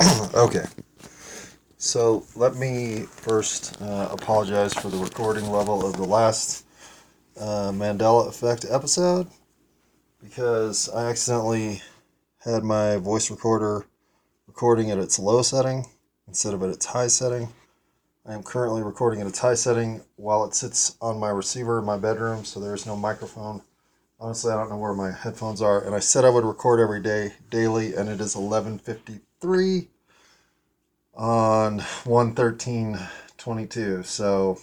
okay. So let me first uh, apologize for the recording level of the last uh, Mandela Effect episode because I accidentally had my voice recorder recording at its low setting instead of at its high setting. I am currently recording at its high setting while it sits on my receiver in my bedroom, so there's no microphone. Honestly, I don't know where my headphones are, and I said I would record every day, daily, and it is 11:53 on 113.22. So,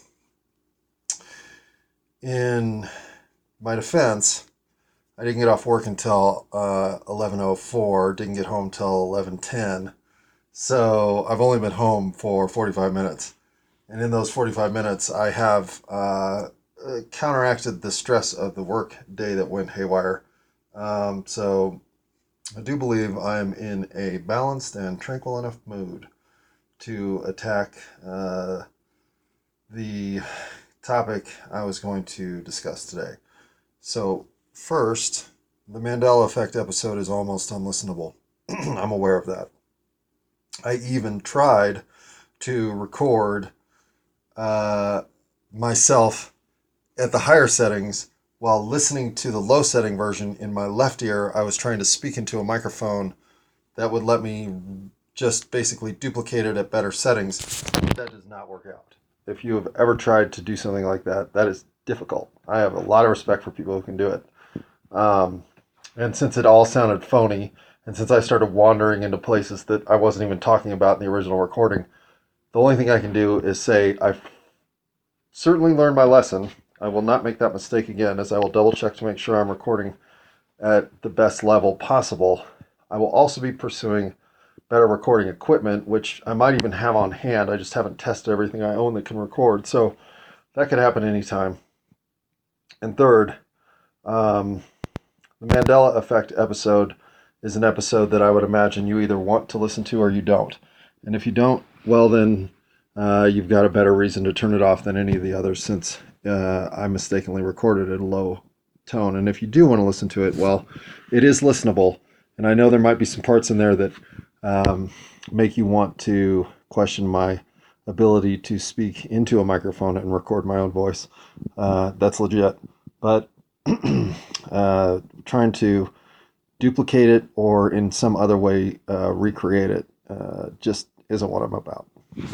in my defense, I didn't get off work until uh, 11:04. Didn't get home till 11:10. So I've only been home for 45 minutes, and in those 45 minutes, I have uh, counteracted the stress of the work day that went haywire. Um, so I do believe I'm in a balanced and tranquil enough mood to attack uh, the topic I was going to discuss today. So, first, the Mandela Effect episode is almost unlistenable. I'm aware of that. I even tried to record uh, myself at the higher settings while listening to the low setting version in my left ear. I was trying to speak into a microphone that would let me just basically duplicate it at better settings. That does not work out. If you have ever tried to do something like that, that is difficult. I have a lot of respect for people who can do it. Um, and since it all sounded phony, and since I started wandering into places that I wasn't even talking about in the original recording, the only thing I can do is say I've certainly learned my lesson. I will not make that mistake again, as I will double check to make sure I'm recording at the best level possible. I will also be pursuing better recording equipment, which I might even have on hand. I just haven't tested everything I own that can record. So that could happen anytime. And third, um, the Mandela Effect episode is an episode that I would imagine you either want to listen to or you don't. And if you don't, well, then uh, you've got a better reason to turn it off than any of the others since uh, I mistakenly recorded at a low tone. And if you do want to listen to it, well, it is listenable. And I know there might be some parts in there that um, make you want to question my ability to speak into a microphone and record my own voice. Uh, that's legit. But uh, trying to duplicate it or in some other way uh, recreate it uh, just isn't what I'm about.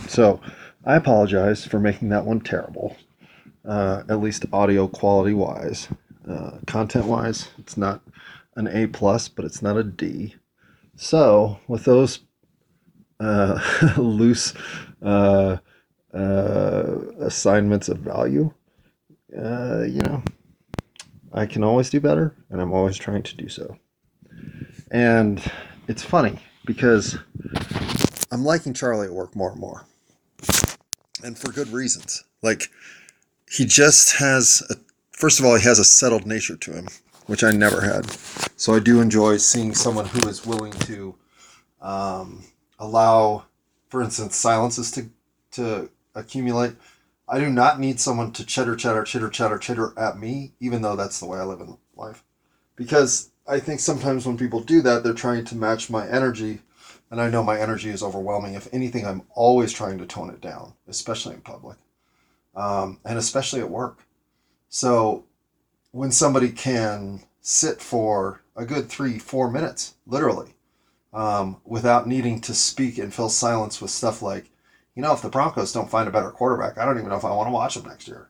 So I apologize for making that one terrible, uh, at least audio quality wise. Uh, content wise, it's not an A plus, but it's not a D. So with those uh, loose uh, uh, assignments of value, uh, you know, I can always do better, and I'm always trying to do so. And it's funny because I'm liking Charlie at work more and more. And for good reasons. Like, he just has, a, first of all, he has a settled nature to him, which I never had. So I do enjoy seeing someone who is willing to um, allow, for instance, silences to, to accumulate. I do not need someone to chitter, chatter, chitter, chatter, chitter at me, even though that's the way I live in life. Because I think sometimes when people do that, they're trying to match my energy, and I know my energy is overwhelming. If anything, I'm always trying to tone it down, especially in public, um, and especially at work. So when somebody can sit for a good three, four minutes, literally, um, without needing to speak and fill silence with stuff like, you know, if the Broncos don't find a better quarterback, I don't even know if I want to watch them next year.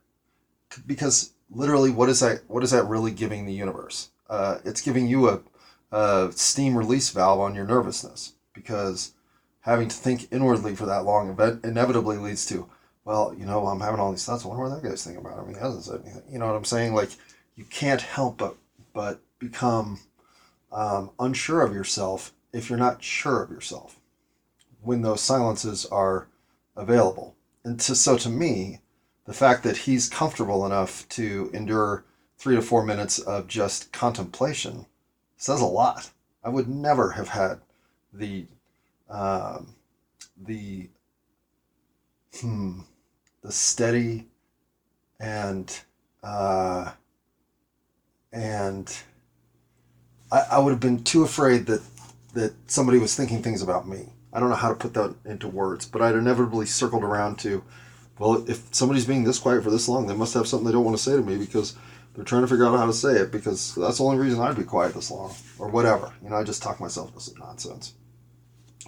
Because literally, what is that? What is that really giving the universe? uh, it's giving you a, a steam release valve on your nervousness because having to think inwardly for that long inevitably leads to, well, you know, I'm having all these thoughts. I wonder what that guy's thinking about. Mean, he hasn't said anything. You know what I'm saying? Like, you can't help but but become um, unsure of yourself if you're not sure of yourself when those silences are available. And to, so to me, the fact that he's comfortable enough to endure three to four minutes of just contemplation says a lot. I would never have had the um, the hmm the steady and uh, and I, I would have been too afraid that that somebody was thinking things about me. I don't know how to put that into words, but I'd inevitably circled around to, well, if somebody's being this quiet for this long, they must have something they don't want to say to me because they're trying to figure out how to say it because that's the only reason I'd be quiet this long or whatever. You know, I just talk myself into some nonsense.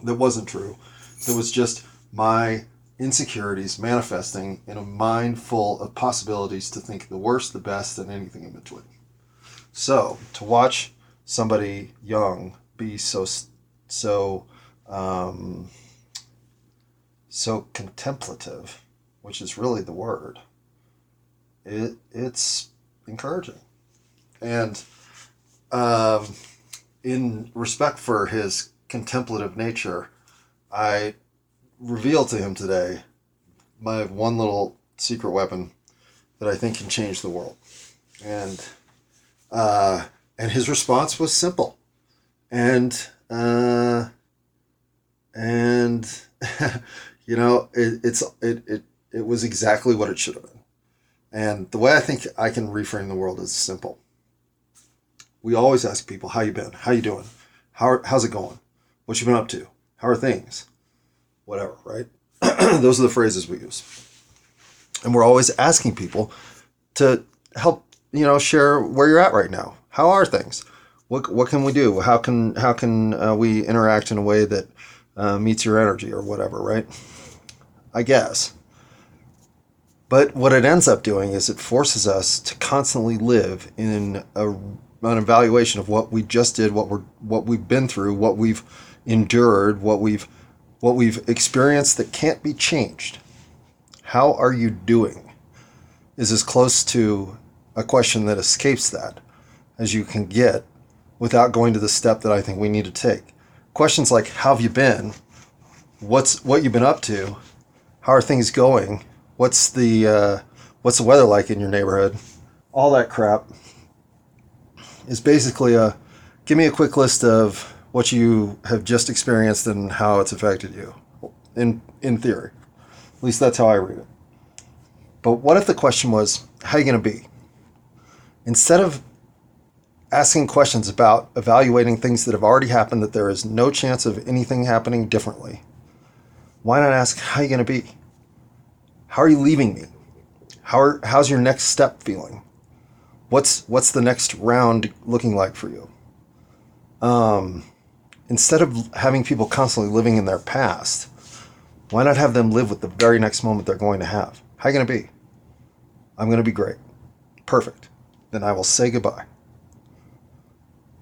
That wasn't true. That was just my insecurities manifesting in a mind full of possibilities to think the worst, the best, and anything in between. So to watch somebody young be so so um, so contemplative, which is really the word, it it's encouraging, and um, in respect for his contemplative nature, I revealed to him today my one little secret weapon that I think can change the world, and uh, and his response was simple, and uh, and you know it, it's it, it it was exactly what it should have been, and the way I think I can reframe the world is simple. We always ask people, "How you been? How you doing? How how's it going? What you been up to? How are things? Whatever, right? Those are the phrases we use, and we're always asking people to help you know share where you're at right now. How are things? What what can we do? How can how can uh, we interact in a way that uh, meets your energy or whatever, right? I guess. But what it ends up doing is it forces us to constantly live in a, an evaluation of what we just did, what we're what we've been through, what we've endured, what we've what we've experienced that can't be changed. How are you doing? Is as close to a question that escapes that as you can get without going to the step that I think we need to take. Questions like how have you been? What's what you've been up to? How are things going? What's the uh, what's the weather like in your neighborhood? All that crap is basically a give me a quick list of what you have just experienced and how it's affected you. In in theory. At least that's how I read it. But what if the question was, how are you going to be? Instead of asking questions about evaluating things that have already happened that there is no chance of anything happening differently, why not ask, how are you going to be? How are you leaving me? How are, how's your next step feeling? What's, what's the next round looking like for you? Um, instead of having people constantly living in their past, why not have them live with the very next moment they're going to have? How are you going to be? I'm going to be great. Perfect. Then I will say goodbye.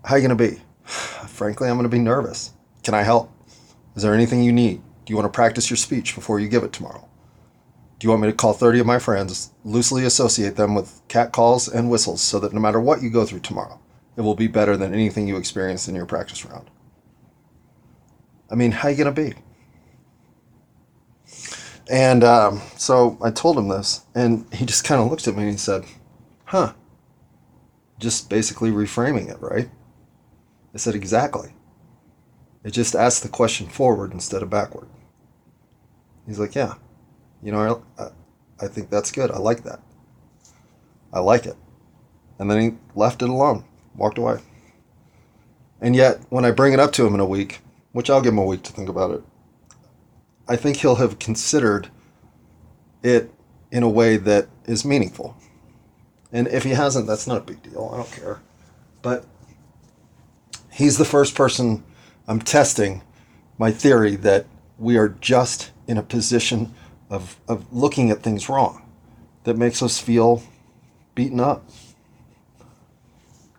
How are you going to be? Frankly, I'm going to be nervous. Can I help? Is there anything you need? Do you want to practice your speech before you give it tomorrow? Do you want me to call 30 of my friends, loosely associate them with cat calls and whistles so that no matter what you go through tomorrow, it will be better than anything you experienced in your practice round? I mean, how you to be? And um, so I told him this, and he just kind of looked at me and he said, Huh. Just basically reframing it, right? I said, Exactly. It just asked the question forward instead of backward. He's like, Yeah. You know, I, I think that's good. I like that. I like it. And then he left it alone, walked away. And yet, when I bring it up to him in a week, which I'll give him a week to think about it, I think he'll have considered it in a way that is meaningful. And if he hasn't, that's not a big deal. I don't care. But he's the first person I'm testing my theory that we are just in a position of, of looking at things wrong that makes us feel beaten up.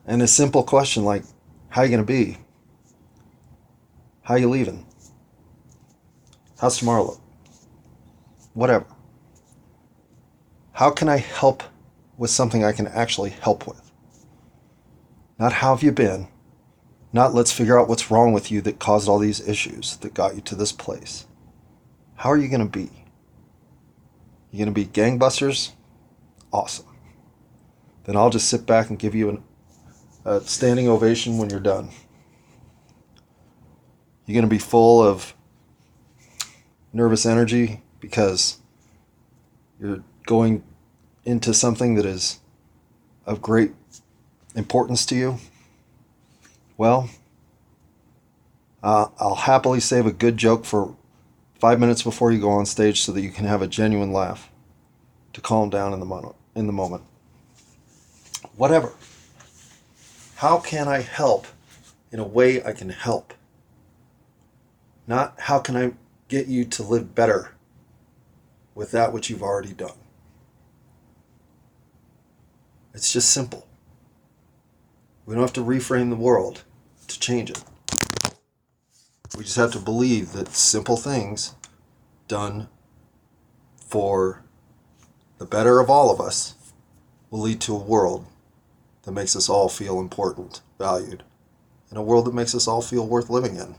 And a simple question like, how are you going to be? How you leaving? How's tomorrow look? Whatever. How can I help with something I can actually help with? Not how have you been? Not let's figure out what's wrong with you that caused all these issues that got you to this place. How are you going to be? You going to be gangbusters? Awesome. Then I'll just sit back and give you an, a standing ovation when you're done. You're going to be full of nervous energy because you're going into something that is of great importance to you. Well, Uh, I'll happily save a good joke for five minutes before you go on stage so that you can have a genuine laugh to calm down in the. In the moment. Whatever. How can I help in a way I can help? Not how can I get you to live better with that which you've already done. It's just simple. We don't have to reframe the world to change it. We just have to believe that simple things done for the better of all of us will lead to a world that makes us all feel important, valued, and a world that makes us all feel worth living in.